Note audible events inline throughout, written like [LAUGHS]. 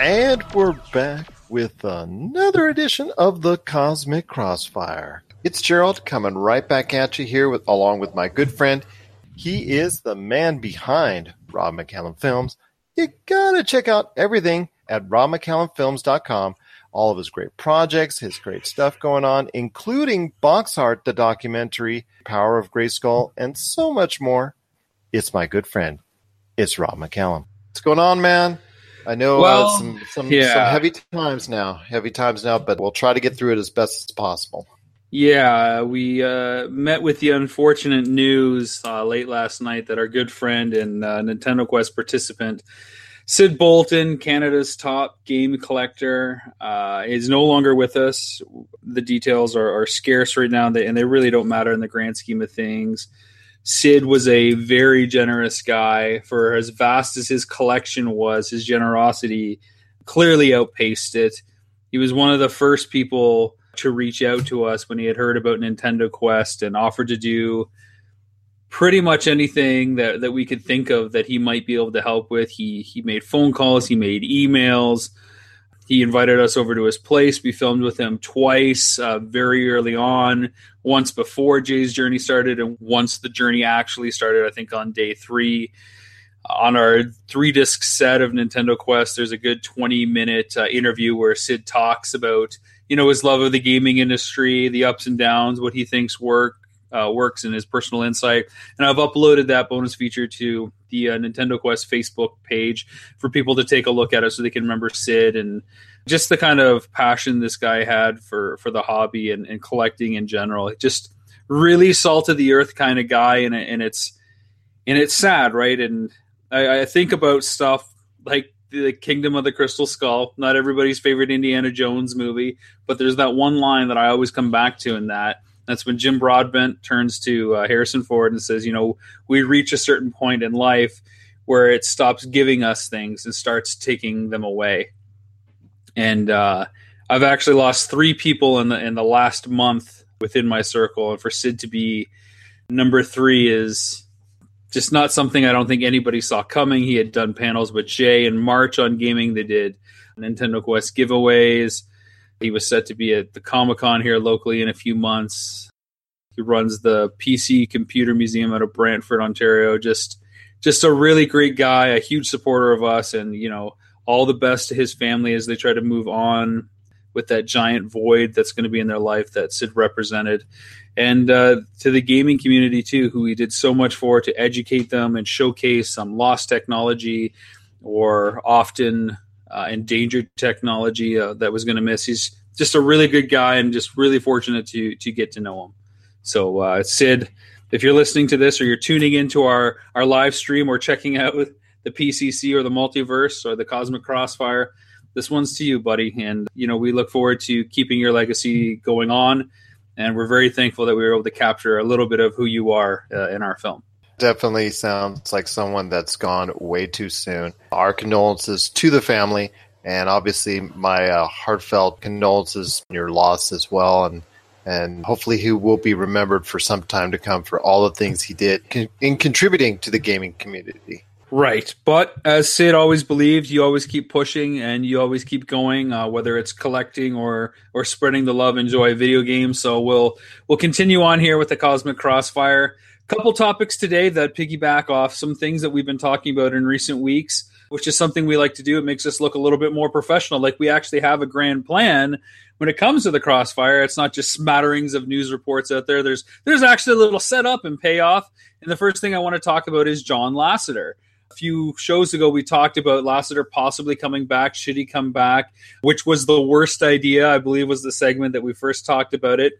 And we're back with another edition of the Cosmic Crossfire. It's Gerald coming right back at you here with along with my good friend. He is the man behind Rob McCallum Films. You gotta check out everything at robmccallumfilms.com. All of his great projects, his great stuff going on, including Box Art, the documentary, Power of Grayskull, and so much more. It's my good friend. It's Rob McCallum. What's going on, man? I know Well, uh, some some, yeah. some heavy times now, heavy times now, but we'll try to get through it as best as possible. Yeah, we uh, met with the unfortunate news uh, late last night that our good friend and uh, Nintendo Quest participant, Sid Bolton, Canada's top game collector, uh, is no longer with us. The details are, are scarce right now, and they, and they really don't matter in the grand scheme of things. Sid was a very generous guy. For as vast as his collection was, his generosity clearly outpaced it. He was one of the first people to reach out to us when he had heard about Nintendo Quest and offered to do pretty much anything that, that we could think of that he might be able to help with. He he made phone calls, he made emails, he invited us over to his place. We filmed with him twice, uh, very early on. Once before Jay's journey started, and once the journey actually started. I think on day three. On our three disc set of Nintendo Quest, there's a good 20 minute uh, interview where Sid talks about you know his love of the gaming industry, the ups and downs, what he thinks work uh, works, and his personal insight. And I've uploaded that bonus feature to the uh, Nintendo Quest Facebook page for people to take a look at it, so they can remember Sid and just the kind of passion this guy had for for the hobby and, and collecting in general. Just really salt of the earth kind of guy, and and it's and it's sad, right? And I, I think about stuff like the Kingdom of the Crystal Skull, not everybody's favorite Indiana Jones movie, but there's that one line that I always come back to in that. That's when Jim Broadbent turns to uh, Harrison Ford and says, "You know, we reach a certain point in life where it stops giving us things and starts taking them away." And uh, I've actually lost three people in the in the last month within my circle, and for Sid to be number three is just not something I don't think anybody saw coming. He had done panels with Jay in March on gaming. They did Nintendo Quest giveaways. He was set to be at the Comic Con here locally in a few months. He runs the PC Computer Museum out of Brantford, Ontario. Just, just a really great guy, a huge supporter of us, and you know all the best to his family as they try to move on with that giant void that's going to be in their life that Sid represented and uh, to the gaming community too, who he did so much for to educate them and showcase some lost technology or often uh, endangered technology uh, that was going to miss. He's just a really good guy and just really fortunate to to get to know him. So uh, Sid, if you're listening to this or you're tuning into our our live stream or checking out [LAUGHS] the PCC or the multiverse or the Cosmic Crossfire, this one's to you, buddy. And you know we look forward to keeping your legacy going on and we're very thankful that we were able to capture a little bit of who you are uh, in our film. Definitely sounds like someone that's gone way too soon. Our condolences to the family, and obviously my uh, heartfelt condolences on your loss as well. And and hopefully he will be remembered for some time to come for all the things he did in contributing to the gaming community. Right. But as Sid always believed, you always keep pushing and you always keep going, uh, whether it's collecting or or spreading the love and joy of video games. So we'll we'll continue on here with the Cosmic Crossfire. Couple topics today that piggyback off some things that we've been talking about in recent weeks, which is something we like to do. It makes us look a little bit more professional, like we actually have a grand plan when it comes to the Crossfire. It's not just smatterings of news reports out there. There's there's actually a little setup and payoff. And the first thing I want to talk about is John Lasseter a few shows ago we talked about Lasseter possibly coming back. Should he come back? Which was the worst idea, I believe, was the segment that we first talked about it.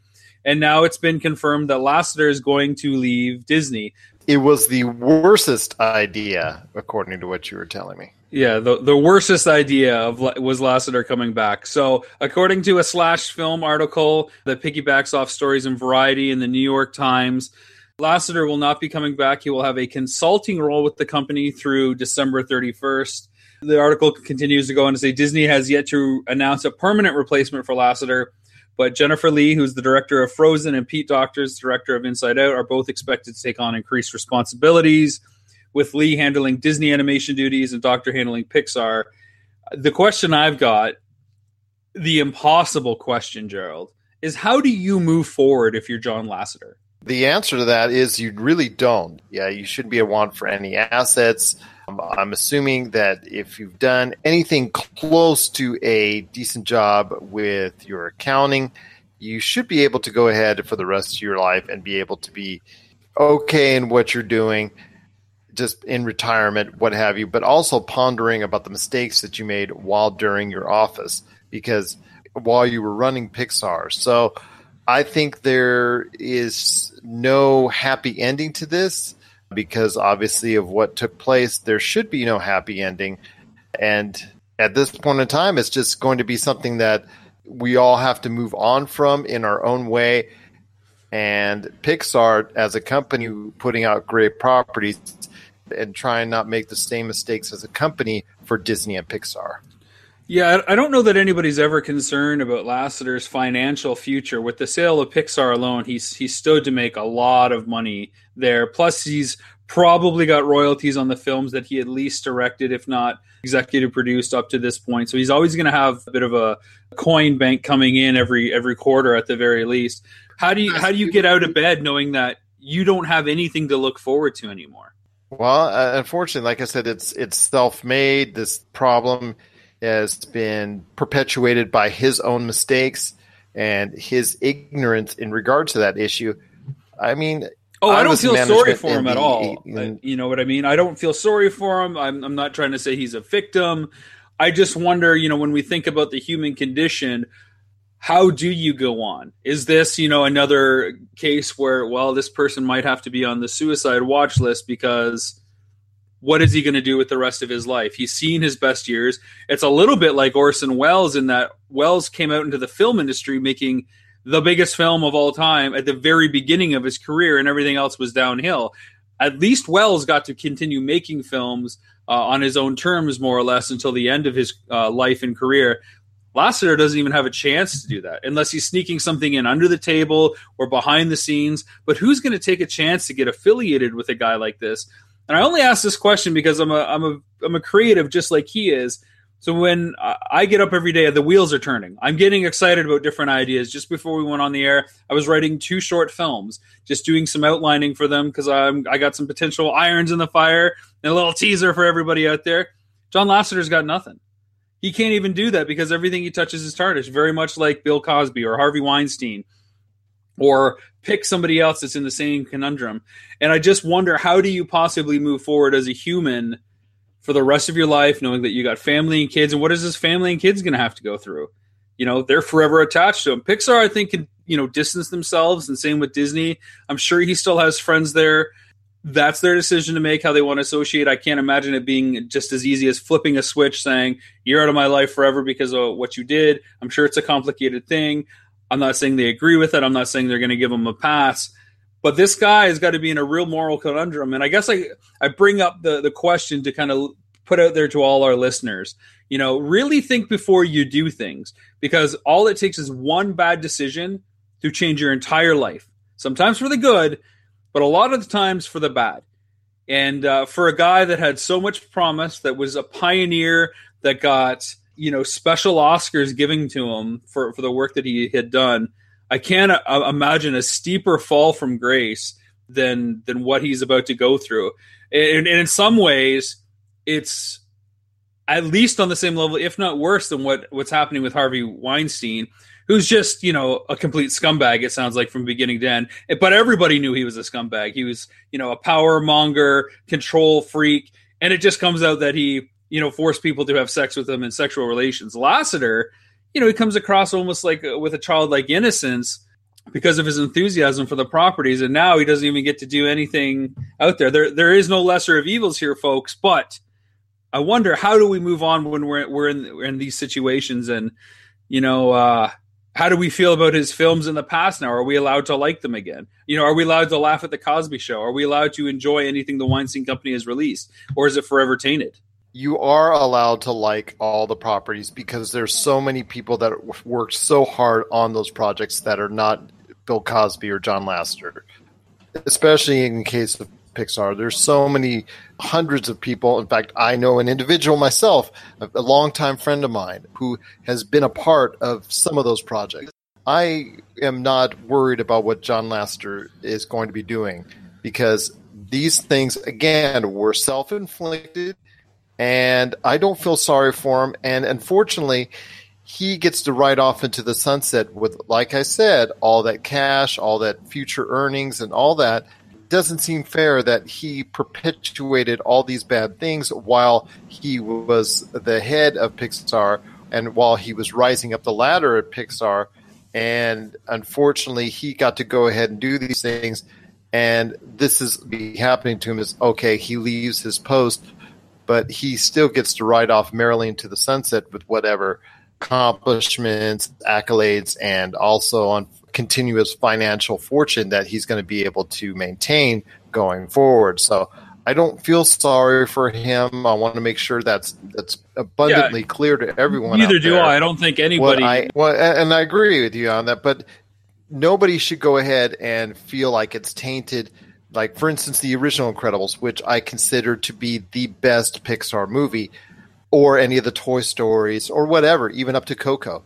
And now it's been confirmed that Lasseter is going to leave Disney. It was the worstest idea, according to what you were telling me. Yeah, the the worstest idea of was Lasseter coming back. So, according to a Slash Film article that piggybacks off stories in Variety and the New York Times, Lasseter will not be coming back. He will have a consulting role with the company through December 31st. The article continues to go on to say Disney has yet to announce a permanent replacement for Lasseter, but Jennifer Lee, who's the director of Frozen, and Pete Docters, director of Inside Out, are both expected to take on increased responsibilities, with Lee handling Disney animation duties and Docter handling Pixar. The question I've got, the impossible question, Gerald, is how do you move forward if you're John Lasseter? The answer to that is you really don't. Yeah, you shouldn't be a want for any assets. Um, I'm assuming that if you've done anything close to a decent job with your accounting, you should be able to go ahead for the rest of your life and be able to be okay in what you're doing, just in retirement, what have you, but also pondering about the mistakes that you made while during your office because while you were running Pixar. So I think there is no happy ending to this because obviously of what took place, there should be no happy ending. And at this point in time, it's just going to be something that we all have to move on from in our own way. And Pixar, as a company putting out great properties and trying not make the same mistakes as a company for Disney and Pixar. Yeah, I don't know that anybody's ever concerned about Lasseter's financial future. With the sale of Pixar alone, he's he stood to make a lot of money there. Plus, he's probably got royalties on the films that he at least directed, if not executive produced up to this point. So he's always going to have a bit of a coin bank coming in every every quarter at the very least. How do you how do you get out of bed knowing that you don't have anything to look forward to anymore? Well, uh, unfortunately, like I said, it's it's self made. This problem has been perpetuated by his own mistakes and his ignorance in regard to that issue. I mean, oh, I, I don't feel sorry for him the, at all. In, you know what I mean? I don't feel sorry for him. I'm, I'm not trying to say he's a victim. I just wonder, you know, when we think about the human condition, how do you go on? Is this, you know, another case where, well, this person might have to be on the suicide watch list because what is he going to do with the rest of his life? He's seen his best years. It's a little bit like Orson Welles in that Welles came out into the film industry making the biggest film of all time at the very beginning of his career, and everything else was downhill. At least Welles got to continue making films uh, on his own terms, more or less, until the end of his uh, life and career. Lasseter doesn't even have a chance to do that unless he's sneaking something in under the table or behind the scenes. But who's going to take a chance to get affiliated with a guy like this? And I only ask this question because I'm a I'm a I'm a creative just like he is. So when I get up every day, the wheels are turning. I'm getting excited about different ideas. Just before we went on the air, I was writing two short films, just doing some outlining for them because I'm I got some potential irons in the fire and a little teaser for everybody out there. John Lasseter's got nothing. He can't even do that because everything he touches is tarnished. Very much like Bill Cosby or Harvey Weinstein or pick somebody else that's in the same conundrum. And I just wonder how do you possibly move forward as a human for the rest of your life, knowing that you got family and kids, and what is this family and kids going to have to go through? You know, they're forever attached to him. Pixar, I think, can you know distance themselves, and same with Disney. I'm sure he still has friends there. That's their decision to make how they want to associate. I can't imagine it being just as easy as flipping a switch, saying you're out of my life forever because of what you did. I'm sure it's a complicated thing. I'm not saying they agree with it. I'm not saying they're going to give him a pass. But this guy has got to be in a real moral conundrum. And I guess I, I bring up the, the question to kind of put out there to all our listeners. You know, really think before you do things because all it takes is one bad decision to change your entire life. Sometimes for the good, but a lot of the times for the bad. And uh, for a guy that had so much promise, that was a pioneer, that got you know special Oscars giving to him for for the work that he had done. I can't uh, imagine a steeper fall from grace than than what he's about to go through. And, and in some ways, it's at least on the same level, if not worse, than what what's happening with Harvey Weinstein, who's just you know a complete scumbag. It sounds like from beginning to end. But everybody knew he was a scumbag. He was you know a power monger, control freak, and it just comes out that he you know, force people to have sex with him in sexual relations. Lasseter, you know, he comes across almost like uh, with a childlike innocence because of his enthusiasm for the properties, and now he doesn't even get to do anything out there. There, there is no lesser of evils here, folks. But I wonder how do we move on when we're we're in we're in these situations, and you know, uh, how do we feel about his films in the past now? Are we allowed to like them again? You know, are we allowed to laugh at the Cosby Show? Are we allowed to enjoy anything the Weinstein Company has released, or is it forever tainted? You are allowed to like all the properties because there's so many people that worked so hard on those projects that are not Bill Cosby or John Lasseter. Especially in case of Pixar. There's so many hundreds of people. In fact, I know an individual myself, a, longtime friend of mine, who has been a part of some of those projects. I am not worried about what John Lasseter is going to be doing because these things, again, were self inflicted, and I don't feel sorry for him. And unfortunately, he gets to ride off into the sunset with, like I said, all that cash, all that future earnings, and all that. Doesn't seem fair that he perpetuated all these bad things while he was the head of Pixar and while he was rising up the ladder at Pixar. And unfortunately, he got to go ahead and do these things. And this is be happening to him is okay, he leaves his post, but he still gets to ride off merrily into the sunset with whatever accomplishments, accolades, and also on continuous financial fortune that he's going to be able to maintain going forward. So I don't feel sorry for him. I want to make sure that's that's abundantly yeah, clear to everyone. Neither do I. I don't think anybody. I, well, and I agree with you on that, but nobody should go ahead and feel like it's tainted. Like, for instance, the original Incredibles, which I consider to be the best Pixar movie or any of the Toy Stories or whatever, even up to Coco.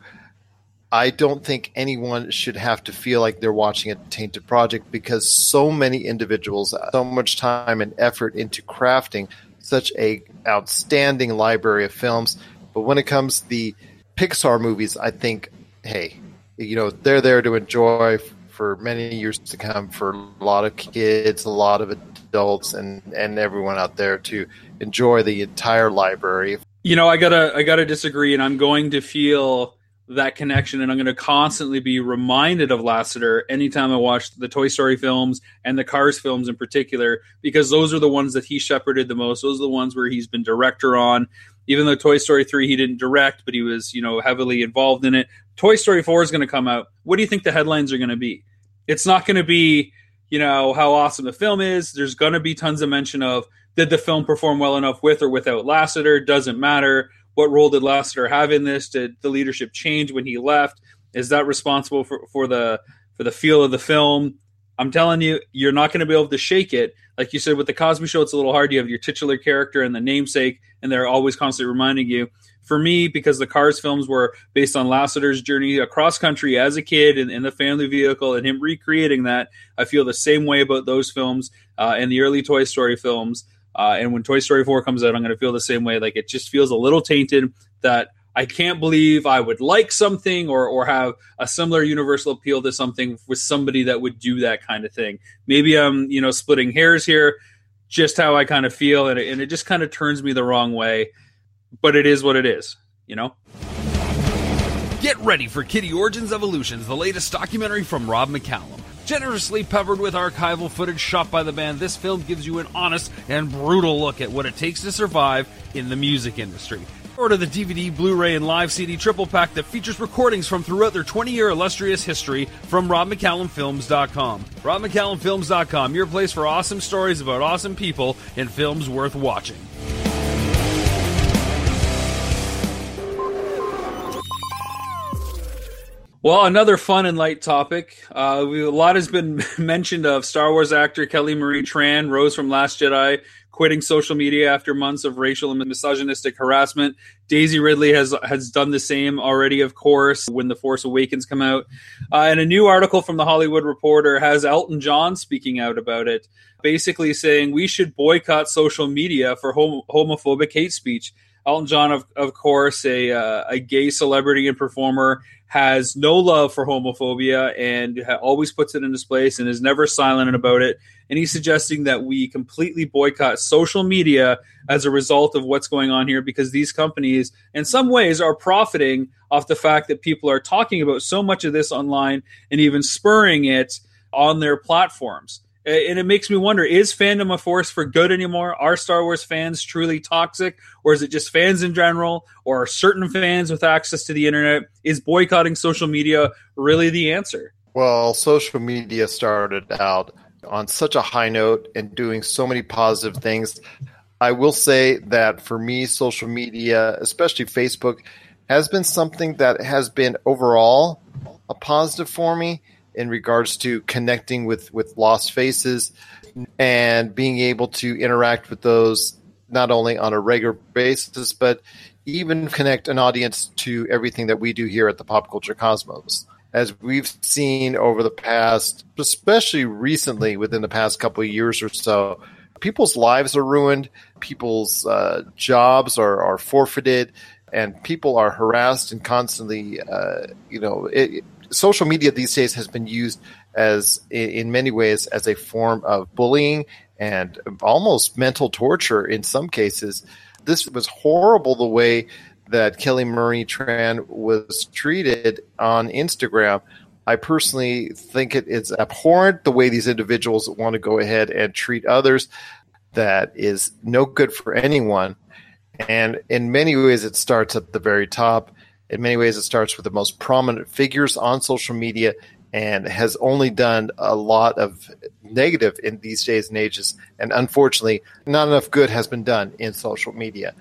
I don't think anyone should have to feel like they're watching a tainted project because so many individuals, so much time and effort into crafting such a outstanding library of films. But when it comes to the Pixar movies, I think, hey, you know, they're there to enjoy for many years to come for a lot of kids, a lot of adults, and and everyone out there to enjoy the entire library. You know, I gotta I gotta disagree, and I'm going to feel that connection, and I'm going to constantly be reminded of Lasseter anytime I watch the Toy Story films and the Cars films in particular, because those are the ones that he shepherded the most. Those are the ones where he's been director on. Even though Toy Story three he didn't direct, but he was you know heavily involved in it. Toy Story four is going to come out. What do you think the headlines are going to be? It's not going to be you know how awesome the film is. There's going to be tons of mention of did the film perform well enough with or without Lasseter? Doesn't matter. What role did Lasseter have in this? Did the leadership change when he left? Is that responsible for, for the for the feel of the film? I'm telling you, you're not going to be able to shake it. Like you said with the Cosby Show, it's a little hard. You have your titular character and the namesake, and they're always constantly reminding you. For me, because the Cars films were based on Lasseter's journey across country as a kid in, in the family vehicle and him recreating that, I feel the same way about those films uh, and the early Toy Story films. Uh, and when Toy Story 4 comes out, I'm going to feel the same way. Like it just feels a little tainted that I can't believe I would like something or, or have a similar universal appeal to something with somebody that would do that kind of thing. Maybe I'm, you know, splitting hairs here, just how I kind of feel. And it, and it just kind of turns me the wrong way. But it is what it is, you know? Get ready for Kittie Origins Evolutions, the latest documentary from Rob McCallum. Generously peppered with archival footage shot by the band, this film gives you an honest and brutal look at what it takes to survive in the music industry. Order the DVD, Blu ray, and live CD triple pack that features recordings from throughout their 20 year illustrious history from RobMcCallumFilms.com. RobMcCallumFilms.com, your place for awesome stories about awesome people and films worth watching. Well, another fun and light topic. Uh, we, a lot has been [LAUGHS] mentioned of Star Wars actor Kelly Marie Tran, Rose from Last Jedi, quitting social media after months of racial and misogynistic harassment. Daisy Ridley has has done the same already, of course, when The Force Awakens come out. Uh, and a new article from the Hollywood Reporter has Elton John speaking out about it, basically saying we should boycott social media for hom- homophobic hate speech. Elton John, of, of course, a, uh, a gay celebrity and performer, has no love for homophobia and always puts it in his place and is never silent about it. And he's suggesting that we completely boycott social media as a result of what's going on here because these companies, in some ways, are profiting off the fact that people are talking about so much of this online and even spurring it on their platforms and it makes me wonder is fandom a force for good anymore? Are star wars fans truly toxic? Or is it just fans in general? Or are certain fans with access to the internet? Is boycotting social media really the answer? Well social media started out on such a high note and doing so many positive things. I will say that for me social media especially facebook has been something that has been overall a positive for me in regards to connecting with with lost faces and being able to interact with those not only on a regular basis but even connect an audience to everything that we do here at the Pop Culture Cosmos. As we've seen over the past, especially recently within the past couple of years or so, people's lives are ruined, people's uh, jobs are, are forfeited, and people are harassed and constantly, uh, you know, it, social media these days has been used as, in many ways, as a form of bullying and almost mental torture in some cases. This was horrible the way that Kelly Marie Tran was treated on Instagram. I personally think it is abhorrent the way these individuals want to go ahead and treat others. That is no good for anyone. And in many ways, it starts at the very top. In many ways, it starts with the most prominent figures on social media and has only done a lot of negative in these days and ages. And unfortunately, not enough good has been done in social media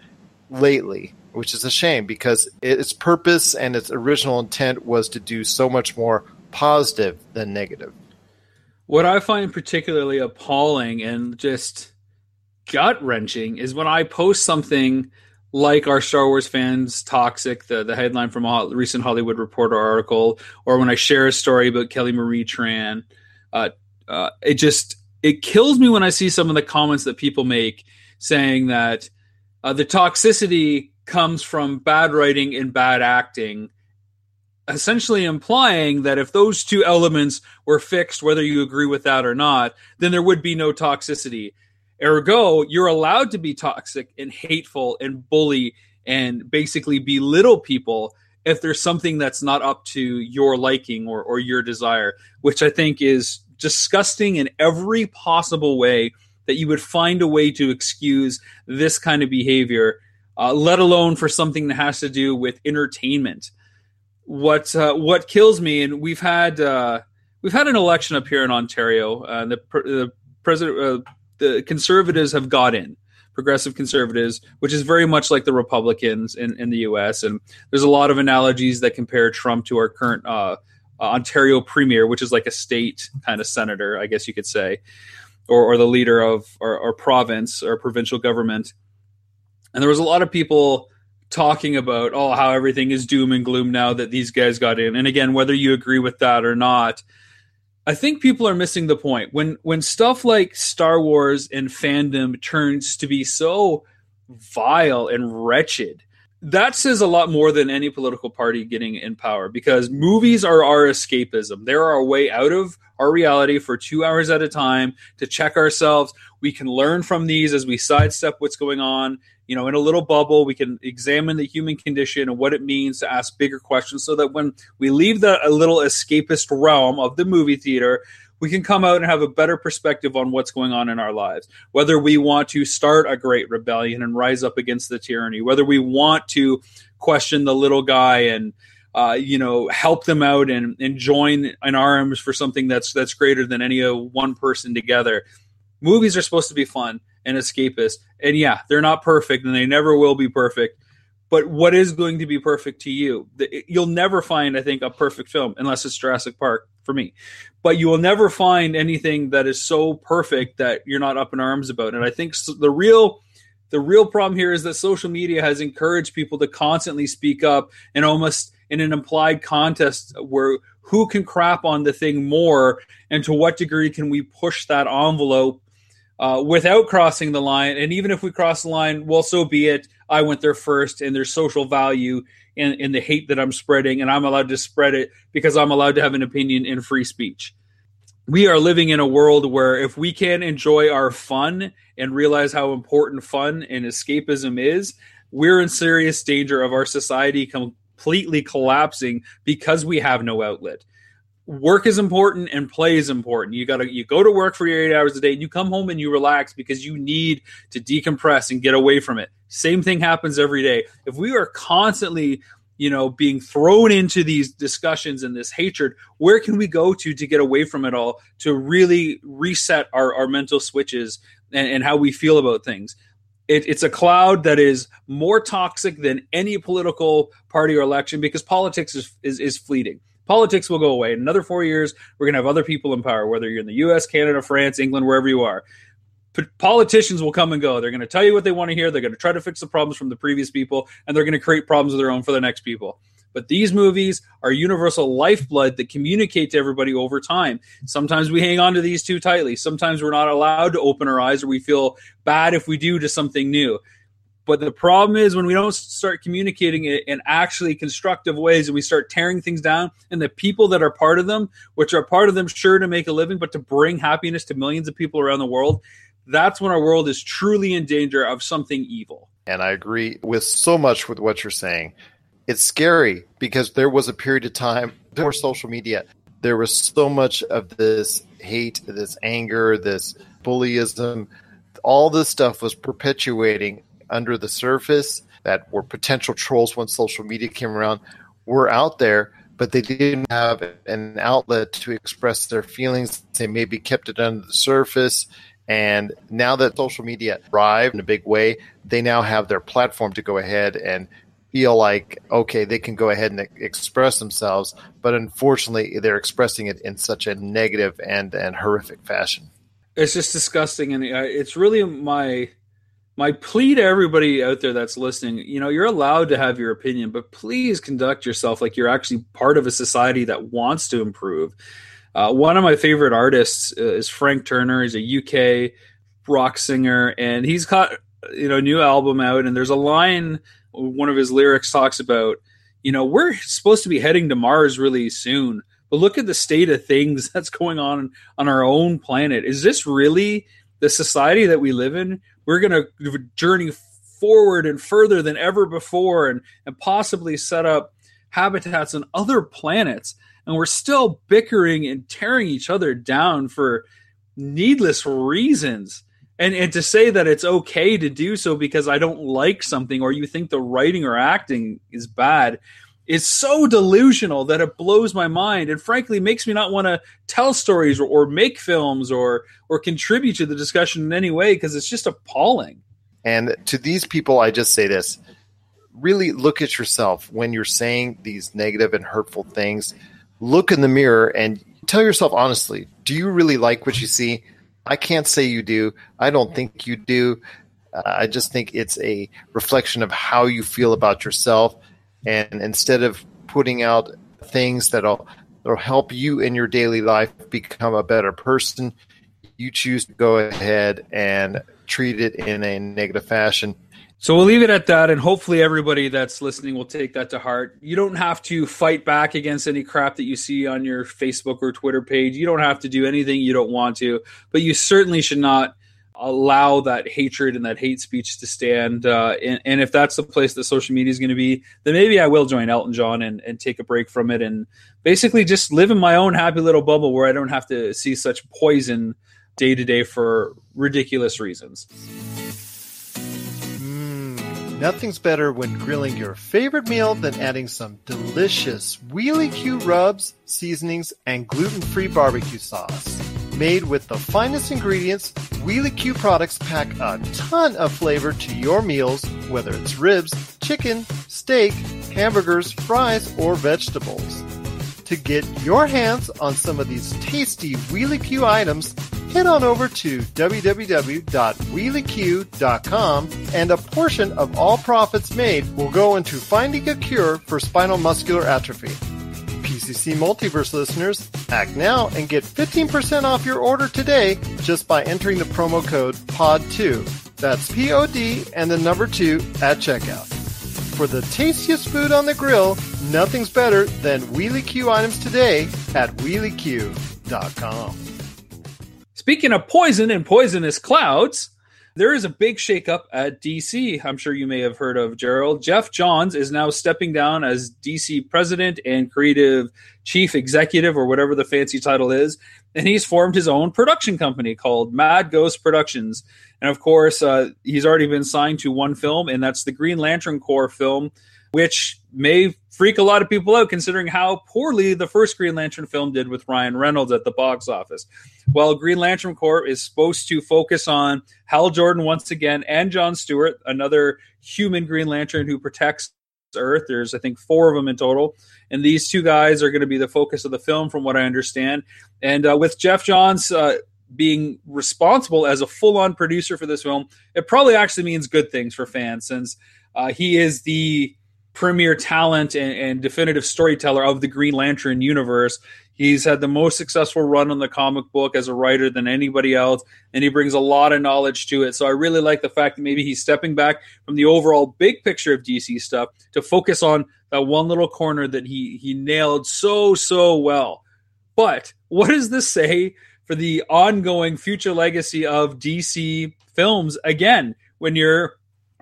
lately, which is a shame because its purpose and its original intent was to do so much more positive than negative. What I find particularly appalling and just gut wrenching is when I post something like our Star Wars fans toxic, the the headline from a recent Hollywood Reporter article, or when I share a story about Kelly Marie Tran, uh, uh, it just it kills me when I see some of the comments that people make saying that uh, the toxicity comes from bad writing and bad acting, essentially implying that if those two elements were fixed, whether you agree with that or not, then there would be no toxicity. Ergo, you're allowed to be toxic and hateful and bully and basically belittle people if there's something that's not up to your liking or, or your desire, which I think is disgusting in every possible way that you would find a way to excuse this kind of behavior, uh, let alone for something that has to do with entertainment. What uh, what kills me, and we've had uh, we've had an election up here in Ontario. Uh, the, the president uh, the conservatives have got in progressive conservatives, which is very much like the Republicans in, in the U.S. And there's a lot of analogies that compare Trump to our current uh, uh, Ontario premier, which is like a state kind of senator, I guess you could say, or, or the leader of our, our province or provincial government. And there was a lot of people talking about, oh, how everything is doom and gloom now that these guys got in. And again, whether you agree with that or not, I think people are missing the point when when stuff like Star Wars and fandom turns to be so vile and wretched. That says a lot more than any political party getting in power because movies are our escapism. They're our way out of our reality for two hours at a time to check ourselves. We can learn from these as we sidestep what's going on you know in a little bubble we can examine the human condition and what it means to ask bigger questions so that when we leave the little escapist realm of the movie theater we can come out and have a better perspective on what's going on in our lives whether we want to start a great rebellion and rise up against the tyranny whether we want to question the little guy and uh, you know, help them out and, and join in arms for something that's that's greater than any uh, one person together. Movies are supposed to be fun and escapist. And yeah, they're not perfect and they never will be perfect. But what is going to be perfect to you? You'll never find, I think, a perfect film unless it's Jurassic Park for me. But you will never find anything that is so perfect that you're not up in arms about. And I think the real the real problem here is that social media has encouraged people to constantly speak up and almost in an implied contest where who can crap on the thing more and to what degree can we push that envelope uh, without crossing the line. And even if we cross the line, well, so be it. I went there first, and there's social value in, in the hate that I'm spreading, and I'm allowed to spread it because I'm allowed to have an opinion in free speech. We are living in a world where if we can enjoy our fun and realize how important fun and escapism is, we're in serious danger of our society completely collapsing because we have no outlet work is important and play is important. You gotta you go to work for your eight hours a day and you come home and you relax because you need to decompress and get away from it. Same thing happens every day. If we are constantly you know being thrown into these discussions and this hatred where can we go to to get away from it all to really reset our, our mental switches and, and how we feel about things it, it's a cloud that is more toxic than any political party or election because politics is, is, is fleeting Politics will go away. In another four years, we're going to have other people in power, whether you're in the US, Canada, France, England, wherever you are. Politicians will come and go. They're going to tell you what they want to hear. They're going to try to fix the problems from the previous people, and they're going to create problems of their own for the next people. But these movies are universal lifeblood that communicate to everybody over time. Sometimes we hang on to these too tightly. Sometimes we're not allowed to open our eyes or we feel bad if we do to something new. But the problem is when we don't start communicating it in actually constructive ways and we start tearing things down, and the people that are part of them, which are part of them, sure to make a living, but to bring happiness to millions of people around the world, that's when our world is truly in danger of something evil. And I agree with so much with what you're saying. It's scary because there was a period of time before social media, there was so much of this hate, this anger, this bullyism. All this stuff was perpetuating under the surface that were potential trolls when social media came around were out there, but they didn't have an outlet to express their feelings. They maybe kept it under the surface. And now that social media arrived in a big way, they now have their platform to go ahead and feel like okay they can go ahead and express themselves. But unfortunately they're expressing it in such a negative and and horrific fashion. It's just disgusting. And uh, it's really my my plea to everybody out there that's listening you know you're allowed to have your opinion but please conduct yourself like you're actually part of a society that wants to improve uh, one of my favorite artists uh, is frank turner he's a uk rock singer and he's got you know new album out and there's a line one of his lyrics talks about, you know, we're supposed to be heading to Mars really soon, but look at the state of things [LAUGHS] that's going on on our own planet. Is this really the society that we live in? We're going to journey forward and further than ever before and, and possibly set up habitats on other planets. And we're still bickering and tearing each other down for needless reasons and and to say that it's okay to do so because I don't like something or you think the writing or acting is bad is so delusional that it blows my mind and frankly makes me not want to tell stories or, or make films or or contribute to the discussion in any way because it's just appalling. And to these people, I just say this: really look at yourself when you're saying these negative and hurtful things. Look in the mirror and tell yourself honestly: Do you really like what you see? I can't say you do. I don't think you do. Uh, I just think it's a reflection of how you feel about yourself. And instead of putting out things that'll, that'll help you in your daily life become a better person, you choose to go ahead and treat it in a negative fashion. So we'll leave it at that, and hopefully everybody that's listening will take that to heart. You don't have to fight back against any crap that you see on your Facebook or Twitter page. You don't have to do anything you don't want to, but you certainly should not allow that hatred and that hate speech to stand. Uh, and, and, if that's the place that social media is going to be, then maybe I will join Elton John and, and take a break from it and basically just live in my own happy little bubble where I don't have to see such poison day to day for ridiculous reasons. Nothing's better when grilling your favorite meal than adding some delicious Wheelie Q rubs, seasonings, and gluten-free barbecue sauce. Made with the finest ingredients, Wheelie Q products pack a ton of flavor to your meals, whether it's ribs, chicken, steak, hamburgers, fries, or vegetables. To get your hands on some of these tasty Wheelie Q items, head on over to www.wheelieq.com and a portion of all profits made will go into finding a cure for spinal muscular atrophy. PCC Multiverse listeners, act now and get 15% off your order today just by entering the promo code POD2. That's P O D and the number 2 at checkout. For the tastiest food on the grill, nothing's better than Wheelie Q items today at wheelieq.com. Speaking of poison and poisonous clouds, there is a big shakeup at DC. I'm sure you may have heard of Gerald. Geoff Johns is now stepping down as DC president and creative chief executive, or whatever the fancy title is. And he's formed his own production company called Mad Ghost Productions. And of course, uh, he's already been signed to one film, and that's the Green Lantern Corps film, which may freak a lot of people out considering how poorly the first Green Lantern film did with Ryan Reynolds at the box office. While Green Lantern Corps is supposed to focus on Hal Jordan once again and John Stewart, another human Green Lantern who protects Earth. There's, I think, four of them in total. And these two guys are going to be the focus of the film, from what I understand. And uh, with Geoff Johns uh, being responsible as a full on producer for this film, it probably actually means good things for fans since uh, he is the premier talent and, and, definitive storyteller of the Green Lantern universe. He's had the most successful run on the comic book as a writer than anybody else, and he brings a lot of knowledge to it. So I really like the fact that maybe he's stepping back from the overall big picture of DC stuff to focus on that one little corner that he he nailed so so well. But what does this say for the ongoing future legacy of DC films again when you're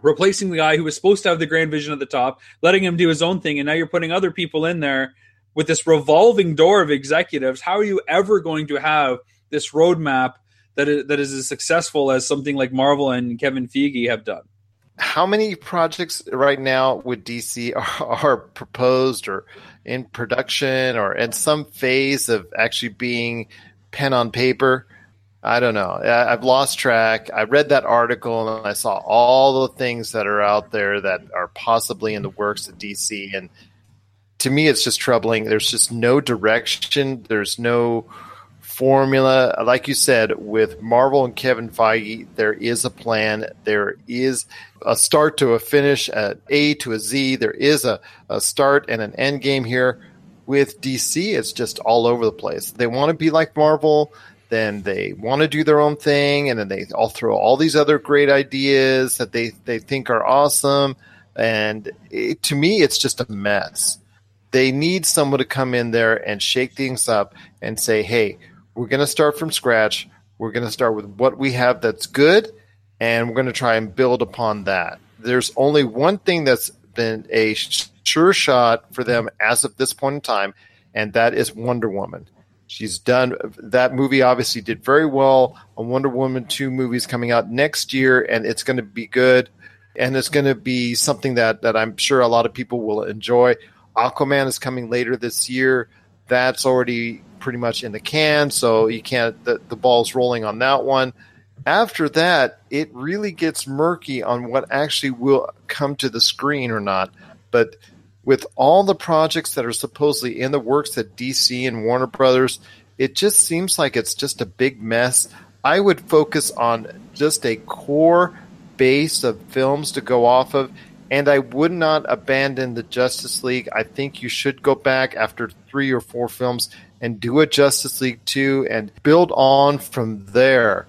replacing the guy who was supposed to have the grand vision at the top, letting him do his own thing, and now you're putting other people in there with this revolving door of executives, how are you ever going to have this roadmap that is, that is as successful as something like Marvel and Kevin Feige have done? How many projects right now with DC are, are proposed or in production or in some phase of actually being pen on paper? I don't know. I've lost track. I read that article and I saw all the things that are out there that are possibly in the works at DC and to me, it's just troubling. There's just no direction. There's no formula. Like you said, with Marvel and Kevin Feige, there is a plan. There is a start to a finish, an A to a Z. There is a, a start and an end game here. With DC, it's just all over the place. They want to be like Marvel, then they want to do their own thing, and then they all throw all these other great ideas that they, they think are awesome. And it, to me, it's just a mess they need someone to come in there and shake things up and say, hey, we're going to start from scratch. We're going to start with what we have that's good, and we're going to try and build upon that. There's only one thing that's been a sure shot for them as of this point in time, and that is Wonder Woman. She's done that movie. Obviously, did very well. A Wonder Woman two movies coming out next year, and it's going to be good, and it's going to be something that that I'm sure a lot of people will enjoy. Aquaman is coming later this year. That's already pretty much in the can, so you can't. The, the ball's rolling on that one. After that, it really gets murky on what actually will come to the screen or not. But with all the projects that are supposedly in the works at DC and Warner Brothers, it just seems like it's just a big mess. I would focus on just a core base of films to go off of and I would not abandon the Justice League. I think you should go back after three or four films and do a Justice League 2 and build on from there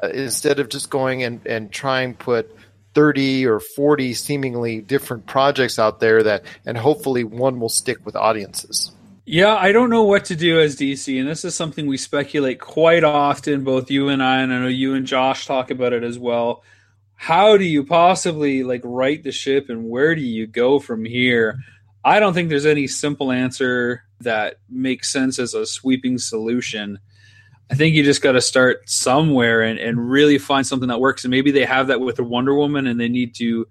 uh, instead of just going and, and trying put 30 or 40 seemingly different projects out there that and hopefully one will stick with audiences. Yeah, I don't know what to do as DC, and this is something we speculate quite often, both you and I, and I know you and Josh talk about it as well how do you possibly like right the ship and where do you go from here? I don't think there's any simple answer that makes sense as a sweeping solution. I think you just got to start somewhere and, and really find something that works. And maybe they have that with a Wonder Woman and they need to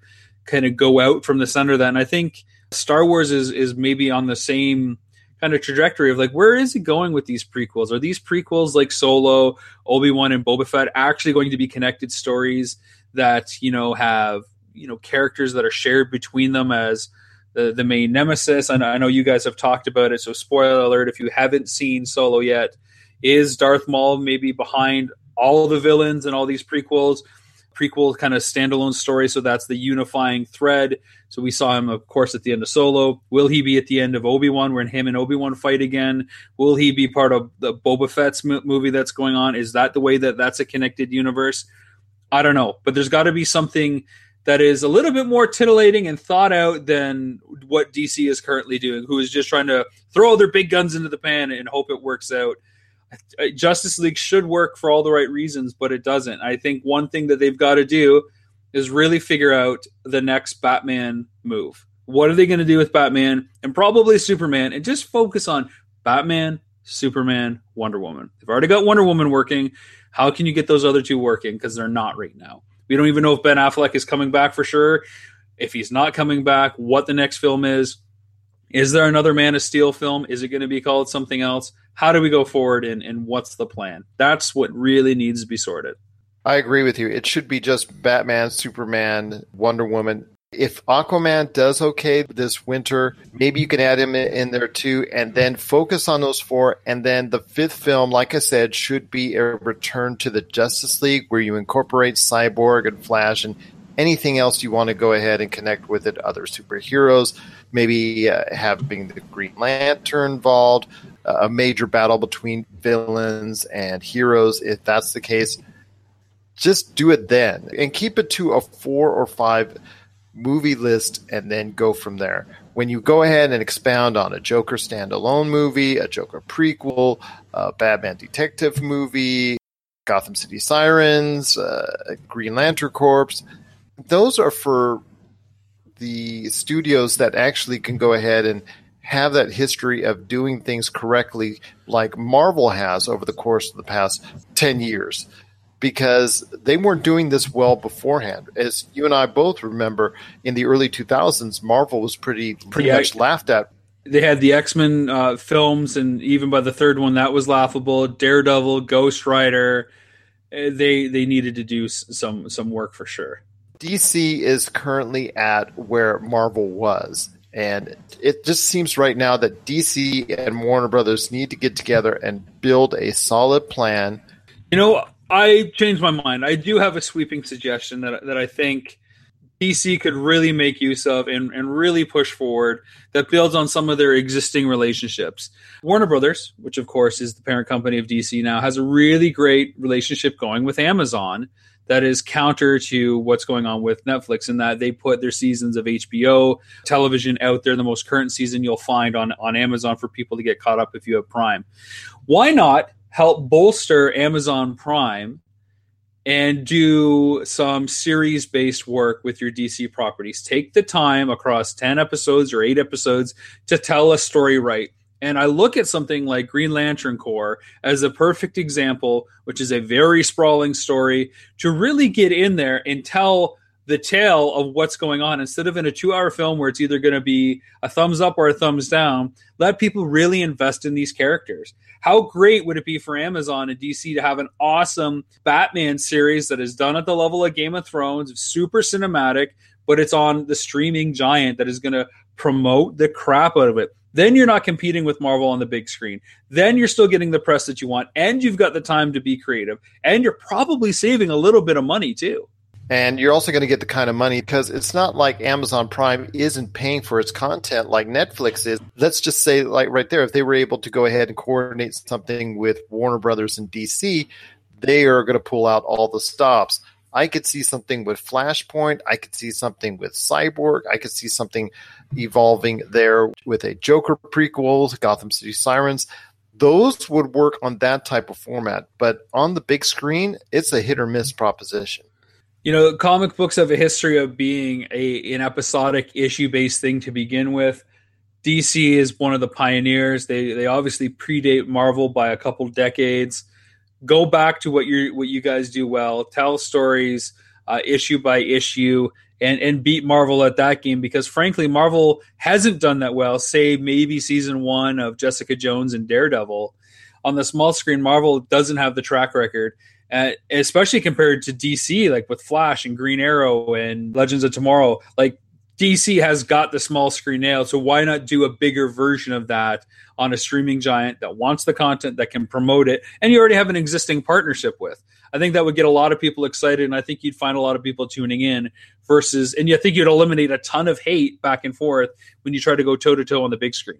kind of go out from the center of that. And I think Star Wars is, is maybe on the same kind of trajectory of like, where is it going with these prequels? Are these prequels like Solo, Obi Wan, and Boba Fett actually going to be connected stories that you know have you know characters that are shared between them as the the main nemesis. Know, I know you guys have talked about it, so spoiler alert if you haven't seen Solo yet. Is Darth Maul maybe behind all the villains and all these prequels? Prequel kind of standalone story, so that's the unifying thread. So we saw him, of course, at the end of Solo. Will he be at the end of Obi Wan, where him and Obi Wan fight again? Will he be part of the Boba Fett's movie that's going on? Is that the way that that's a connected universe? I don't know, but there's got to be something that is a little bit more titillating and thought out than what DC is currently doing, who is just trying to throw their big guns into the pan and hope it works out. Uh, Justice League should work for all the right reasons, but it doesn't. I think one thing that they've got to do is really figure out the next Batman move. What are they going to do with Batman and probably Superman and just focus on Batman, Superman, Wonder Woman. They've already got Wonder Woman working. How can you get those other two working? Because they're not right now. We don't even know if Ben Affleck is coming back for sure. If he's not coming back, what the next film is. Is there another Man of Steel film? Is it going to be called something else? How do we go forward and, and what's the plan? That's what really needs to be sorted. I agree with you. It should be just Batman, Superman, Wonder Woman, If Aquaman does okay this winter, maybe you can add him in there too, and then focus on those four. And then the fifth film, like I said, should be a return to the Justice League where you incorporate Cyborg and Flash and anything else you want to go ahead and connect with it, other superheroes, maybe uh, having the Green Lantern involved, uh, a major battle between villains and heroes, if that's the case. Just do it then and keep it to a four or five movie list and then go from there. When you go ahead and expound on a Joker standalone movie, a Joker prequel, a Batman detective movie, Gotham City Sirens, uh, Green Lantern Corps, those are for the studios that actually can go ahead and have that history of doing things correctly like Marvel has over the course of the past 10 years because they weren't doing this well beforehand. As you and I both remember, in the early 2000s, Marvel was pretty pretty yeah. much laughed at. They had the X Men uh, films, and even by the third one, that was laughable. Daredevil, Ghost Rider, uh, they they needed to do some some work for sure. DC is currently at where Marvel was. And it just seems right now that DC and Warner Brothers need to get together and build a solid plan. You know, I changed my mind. I do have a sweeping suggestion that that I think DC could really make use of and, and really push forward that builds on some of their existing relationships. Warner Brothers, which of course is the parent company of DC now, has a really great relationship going with Amazon that is counter to what's going on with Netflix in that they put their seasons of HBO television out there. The most current season you'll find on, on Amazon for people to get caught up if you have Prime. Why not help bolster Amazon Prime and do some series based work with your DC properties. Take the time across 10 episodes or 8 episodes to tell a story right. And I look at something like Green Lantern Corps as a perfect example, which is a very sprawling story to really get in there and tell the tale of what's going on instead of in a two hour film where it's either going to be a thumbs up or a thumbs down. Let people really invest in these characters. How great would it be for Amazon and DC to have an awesome Batman series that is done at the level of Game of Thrones, super cinematic, but it's on the streaming giant that is going to promote the crap out of it. Then you're not competing with Marvel on the big screen. Then you're still getting the press that you want, and you've got the time to be creative, and you're probably saving a little bit of money too. And you're also going to get the kind of money because it's not like Amazon Prime isn't paying for its content like Netflix is. Let's just say, like right there, if they were able to go ahead and coordinate something with Warner Brothers and DC, they are going to pull out all the stops. I could see something with Flashpoint. I could see something with Cyborg. I could see something evolving there with a Joker prequel, Gotham City Sirens. Those would work on that type of format, but on the big screen, it's a hit or miss proposition. You know, comic books have a history of being a an episodic issue based thing to begin with. DC is one of the pioneers. They they obviously predate Marvel by a couple decades. Go back to what you what you guys do well. Tell stories uh, issue by issue and and beat Marvel at that game because frankly Marvel hasn't done that well. Say maybe season one of Jessica Jones and Daredevil on the small screen. Marvel doesn't have the track record uh, especially compared to DC, like with Flash and Green Arrow and Legends of Tomorrow. Like DC has got the small screen nailed, so why not do a bigger version of that on a streaming giant that wants the content that can promote it, and you already have an existing partnership with? I think that would get a lot of people excited, and I think you'd find a lot of people tuning in. Versus, and I think you'd eliminate a ton of hate back and forth when you try to go toe to toe on the big screen.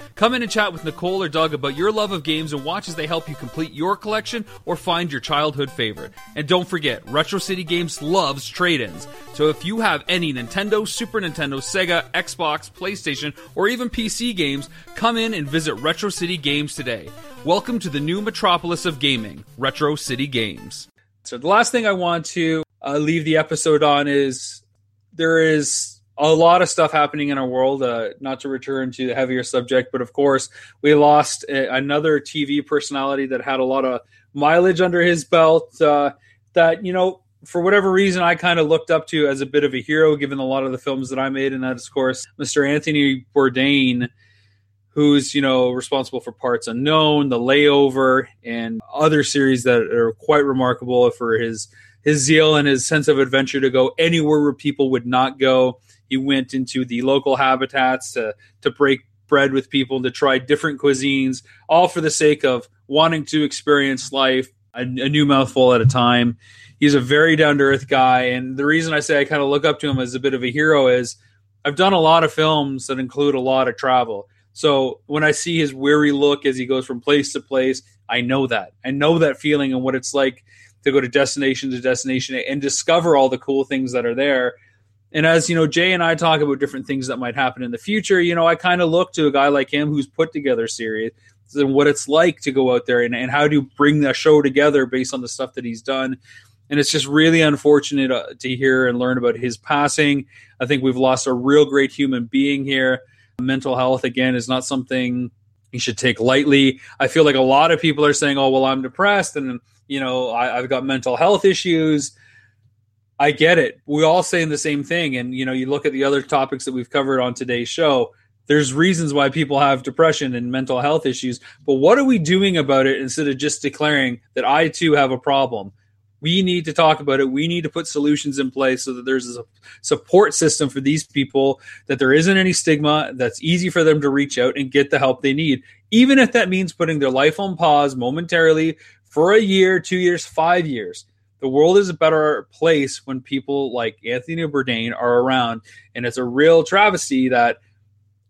Come in and chat with Nicole or Doug about your love of games and watch as they help you complete your collection or find your childhood favorite. And don't forget, Retro City Games loves trade ins. So if you have any Nintendo, Super Nintendo, Sega, Xbox, PlayStation, or even PC games, come in and visit Retro City Games today. Welcome to the new metropolis of gaming, Retro City Games. So the last thing I want to uh, leave the episode on is there is a lot of stuff happening in our world. Uh, not to return to the heavier subject, but of course, we lost a, another TV personality that had a lot of mileage under his belt. Uh, that you know for whatever reason, I kind of looked up to as a bit of a hero, given a lot of the films that I made, and that is, of course, Mr. Anthony Bourdain, who's you know responsible for Parts Unknown, The Layover, and other series that are quite remarkable for his his zeal and his sense of adventure to go anywhere where people would not go. He went into the local habitats to to break bread with people, to try different cuisines, all for the sake of wanting to experience life a, a new mouthful at a time. He's a very down to earth guy, and the reason I say I kind of look up to him as a bit of a hero is I've done a lot of films that include a lot of travel. So when I see his weary look as he goes from place to place, I know that. I know that feeling and what it's like to go to destination to destination and discover all the cool things that are there. And as you know, Jay and I talk about different things that might happen in the future. You know, I kind of look to a guy like him who's put together series and what it's like to go out there and, and how to bring the show together based on the stuff that he's done. And it's just really unfortunate uh, to hear and learn about his passing. I think we've lost a real great human being here. Mental health, again, is not something you should take lightly. I feel like a lot of people are saying, oh, well, I'm depressed and, you know, I, I've got mental health issues. I get it. We all saying the same thing. And, you know, you look at the other topics that we've covered on today's show, there's reasons why people have depression and mental health issues. But what are we doing about it instead of just declaring that I too have a problem? We need to talk about it. We need to put solutions in place so that there's a support system for these people, that there isn't any stigma, that's easy for them to reach out and get the help they need, even if that means putting their life on pause momentarily for a year, two years, five years. The world is a better place when people like Anthony Bourdain are around. And it's a real travesty that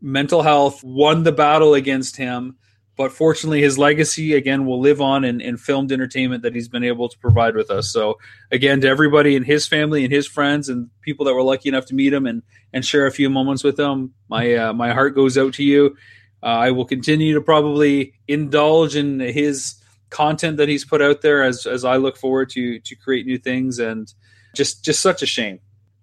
mental health won the battle against him but fortunately his legacy again will live on in, in, filmed entertainment that he's been able to provide with us so again to everybody in his family and his friends and people that were lucky enough to meet him and and share a few moments with him my uh, my heart goes out to you uh, i will continue to probably indulge in his content that he's put out there as as i look forward to to create new things. And just just such a shame.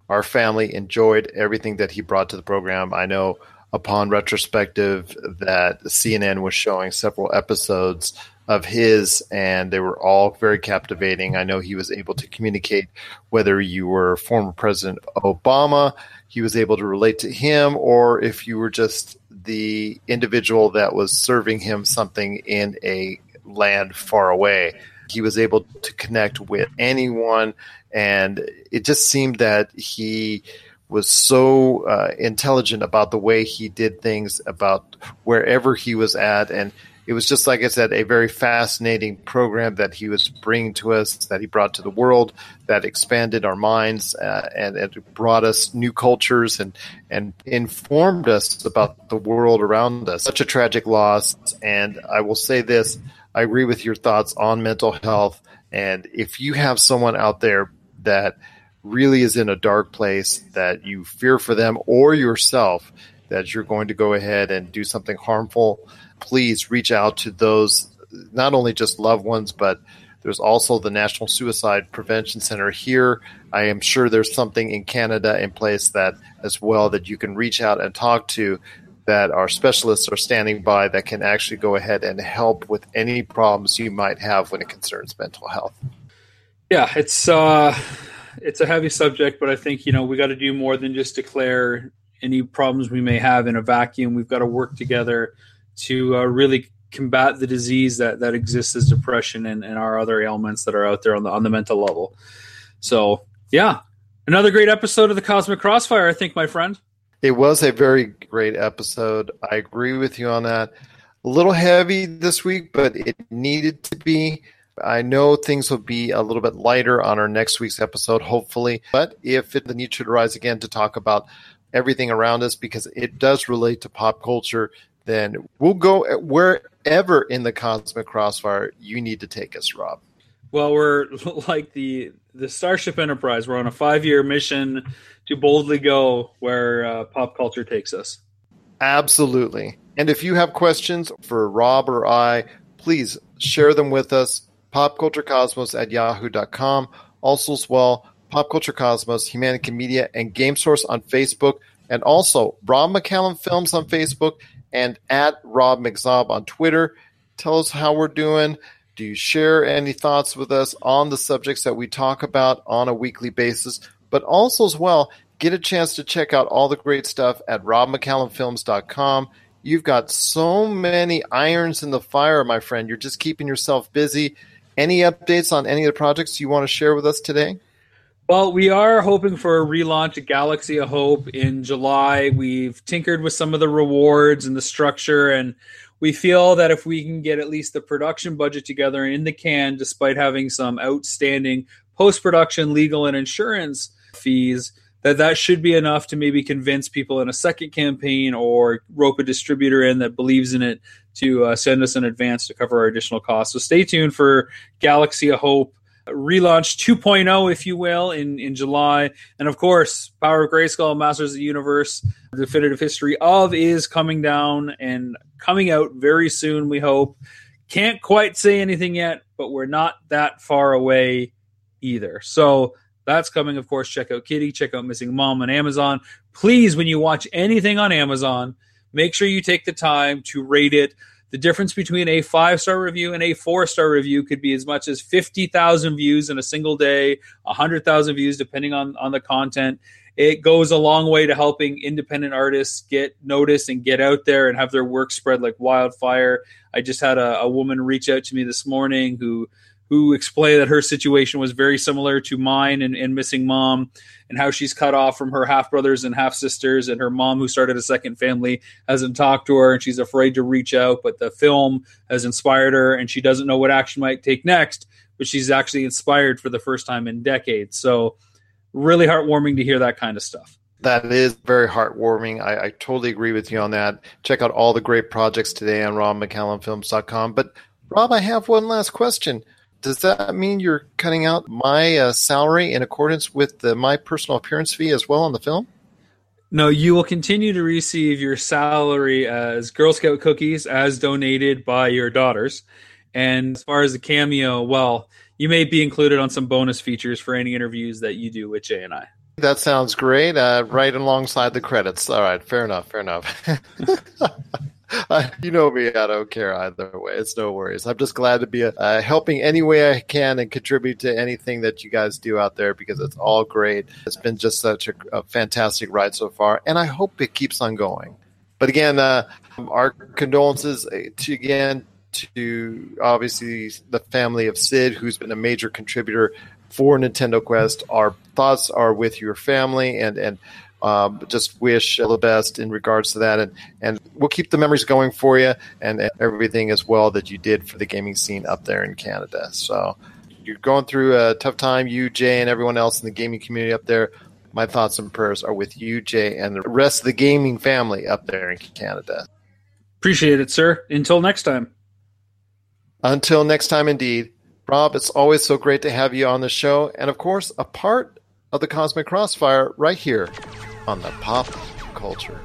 Our family enjoyed everything that he brought to the program. I know upon retrospective that CNN was showing several episodes of his, and they were all very captivating. I know he was able to communicate whether you were former President Obama, he was able to relate to him, or if you were just the individual that was serving him something in a land far away. He was able to connect with anyone, and it just seemed that he was so uh, intelligent about the way he did things, about wherever he was at, and it was just like I said, a very fascinating program that he was bringing to us, that he brought to the world, that expanded our minds uh, and it brought us new cultures and and informed us about the world around us. Such a tragic loss, and I will say this: I agree with your thoughts on mental health, and if you have someone out there that really is in a dark place, that you fear for them or yourself, that you're going to go ahead and do something harmful, please reach out to those, not only just loved ones, but there's also the National Suicide Prevention Center here. I am sure there's something in Canada in place that as well that you can reach out and talk to that our specialists are standing by that can actually go ahead and help with any problems you might have when it concerns mental health. Yeah, it's uh it's a heavy subject, but I think you know we got to do more than just declare any problems we may have in a vacuum. We've got to work together to uh, really combat the disease that that exists as depression and, and our other ailments that are out there on the on the mental level. So yeah, another great episode of the Cosmic Crossfire. I think, my friend. It was a very great episode. I agree with you on that. A little heavy this week, but it needed to be. I know things will be a little bit lighter on our next week's episode, hopefully. But if it, the need should arise again to talk about everything around us, because it does relate to pop culture, then we'll go wherever in the cosmic crossfire you need to take us, Rob. Well, we're [LAUGHS] like the the Starship Enterprise. We're on a five year mission to boldly go where uh, pop culture takes us. Absolutely. And if you have questions for Rob or I, please share them with us popculturecosmos at yahoo.com. Also, as well, Pop Culture Cosmos, Humanity Media, and Game Source on Facebook, and also Rob McCallum Films on Facebook and at Rob McZob on Twitter. Tell us how we're doing. Do you share any thoughts with us on the subjects that we talk about on a weekly basis? But also, as well, get a chance to check out all the great stuff at robmccallumfilms.com. You've got so many irons in the fire, my friend. You're just keeping yourself busy. Any updates on any of the projects you want to share with us today? Well, we are hoping for a relaunch of Galaxy of Hope in July. We've tinkered with some of the rewards and the structure, and we feel that if we can get at least the production budget together in the can, despite having some outstanding post production, legal, and insurance fees, that that should be enough to maybe convince people in a second campaign or rope a distributor in that believes in it to uh, send us an advance to cover our additional costs. So stay tuned for Galaxy of Hope relaunch 2.0, if you will, in, in July. And of course, Power of Grayskull, Masters of the Universe, Definitive History of is coming down and coming out very soon, we hope. Can't quite say anything yet, but we're not that far away either. So that's coming, of course. Check out Kittie, check out Missing Mom on Amazon. Please, when you watch anything on Amazon, make sure you take the time to rate it. The difference between a five star review and a four star review could be as much as 50,000 views in a single day, 100,000 views, depending on, on the content. It goes a long way to helping independent artists get noticed and get out there and have their work spread like wildfire. I just had a, a woman reach out to me this morning who who explained that her situation was very similar to mine and, and missing mom and how she's cut off from her half brothers and half sisters and her mom who started a second family hasn't talked to her and she's afraid to reach out but the film has inspired her and she doesn't know what action might take next but she's actually inspired for the first time in decades so really heartwarming to hear that kind of stuff that is very heartwarming. I, I, totally agree with you on that. Check out all the great projects today on robmccallumfilms.com. But Rob, I have one last question does that mean you're cutting out my uh, salary in accordance with the, my personal appearance fee as well on the film? No, you will continue to receive your salary as Girl Scout cookies as donated by your daughters. And as far as the cameo, well, you may be included on some bonus features for any interviews that you do with Jay and I. That sounds great. Uh, right alongside the credits. All right, fair enough. Fair enough. [LAUGHS] [LAUGHS] you know me, I don't care either way. It's no worries. I'm just glad to be uh, helping any way I can and contribute to anything that you guys do out there because it's all great. It's been just such a, a fantastic ride so far, and I hope it keeps on going. But again, uh, our condolences uh, to again to obviously the family of Sid, who's been a major contributor for Nintendo Quest. Our thoughts are with your family and and um, just wish all the best in regards to that, and and we'll keep the memories going for you and, and everything as well that you did for the gaming scene up there in Canada. So you're going through a tough time, you Jay, and everyone else in the gaming community up there. My thoughts and prayers are with you, Jay, and the rest of the gaming family up there in Canada. Appreciate it, sir. Until next time. Until next time, indeed. Rob, it's always so great to have you on the show, and of course, a part of the Cosmic Crossfire right here on the Pop Culture